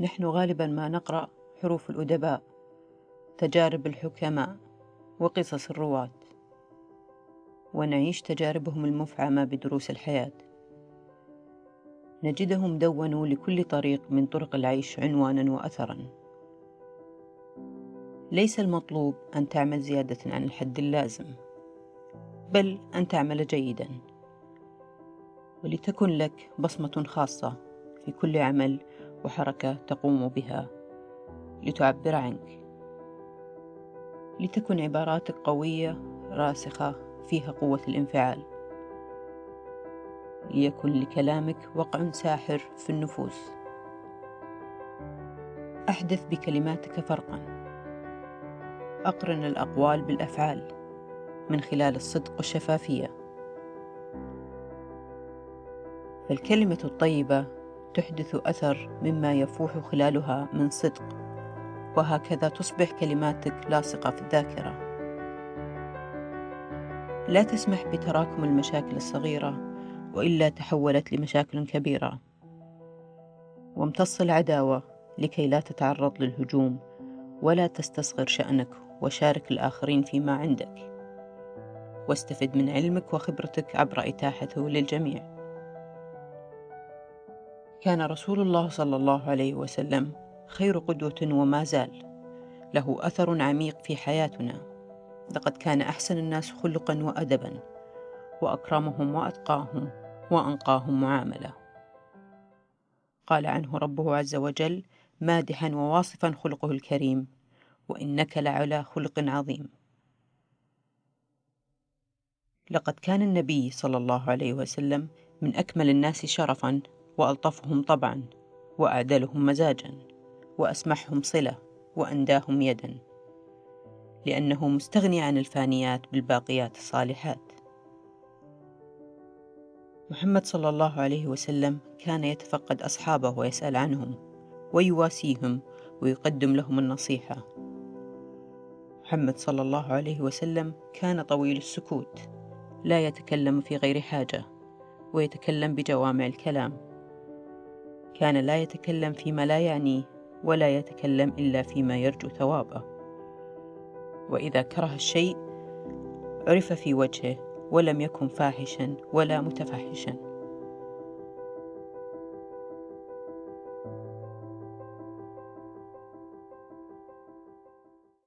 نحن غالبا ما نقرأ حروف الأدباء تجارب الحكماء وقصص الرواة. ونعيش تجاربهم المفعمة بدروس الحياة. نجدهم دونوا لكل طريق من طرق العيش عنوانا وأثرا. ليس المطلوب أن تعمل زيادة عن الحد اللازم بل أن تعمل جيدا. ولتكن لك بصمة خاصة في كل عمل وحركة تقوم بها. لتعبر عنك. لتكن عباراتك قوية راسخة فيها قوة الانفعال. ليكن لكلامك وقع ساحر في النفوس. أحدث بكلماتك فرقا. أقرن الأقوال بالأفعال من خلال الصدق والشفافية. فالكلمة الطيبة تحدث أثر مما يفوح خلالها من صدق. وهكذا تصبح كلماتك لاصقه في الذاكرة. لا تسمح بتراكم المشاكل الصغيرة وإلا تحولت لمشاكل كبيرة. وامتص العداوة لكي لا تتعرض للهجوم ولا تستصغر شأنك وشارك الآخرين فيما عندك. واستفد من علمك وخبرتك عبر إتاحته للجميع. كان رسول الله صلى الله عليه وسلم خير قدوة وما زال. له أثر عميق في حياتنا. لقد كان أحسن الناس خلقا وأدبا وأكرمهم وأتقاهم وأنقاهم معاملة. قال عنه ربه عز وجل مادحا وواصفا خلقه الكريم وإنك لعلى خلق عظيم. لقد كان النبي صلى الله عليه وسلم من أكمل الناس شرفا وألطفهم طبعا وأعدلهم مزاجا وأسمحهم صلة وأنداهم يدا. لأنه مستغني عن الفانيات بالباقيات الصالحات. محمد صلى الله عليه وسلم كان يتفقد أصحابه ويسأل عنهم ويواسيهم ويقدم لهم النصيحة. محمد صلى الله عليه وسلم كان طويل السكوت لا يتكلم في غير حاجة ويتكلم بجوامع الكلام. كان لا يتكلم فيما لا يعنيه ولا يتكلم إلا فيما يرجو ثوابه. وإذا كره الشيء عرف في وجهه ولم يكن فاحشا ولا متفحشا.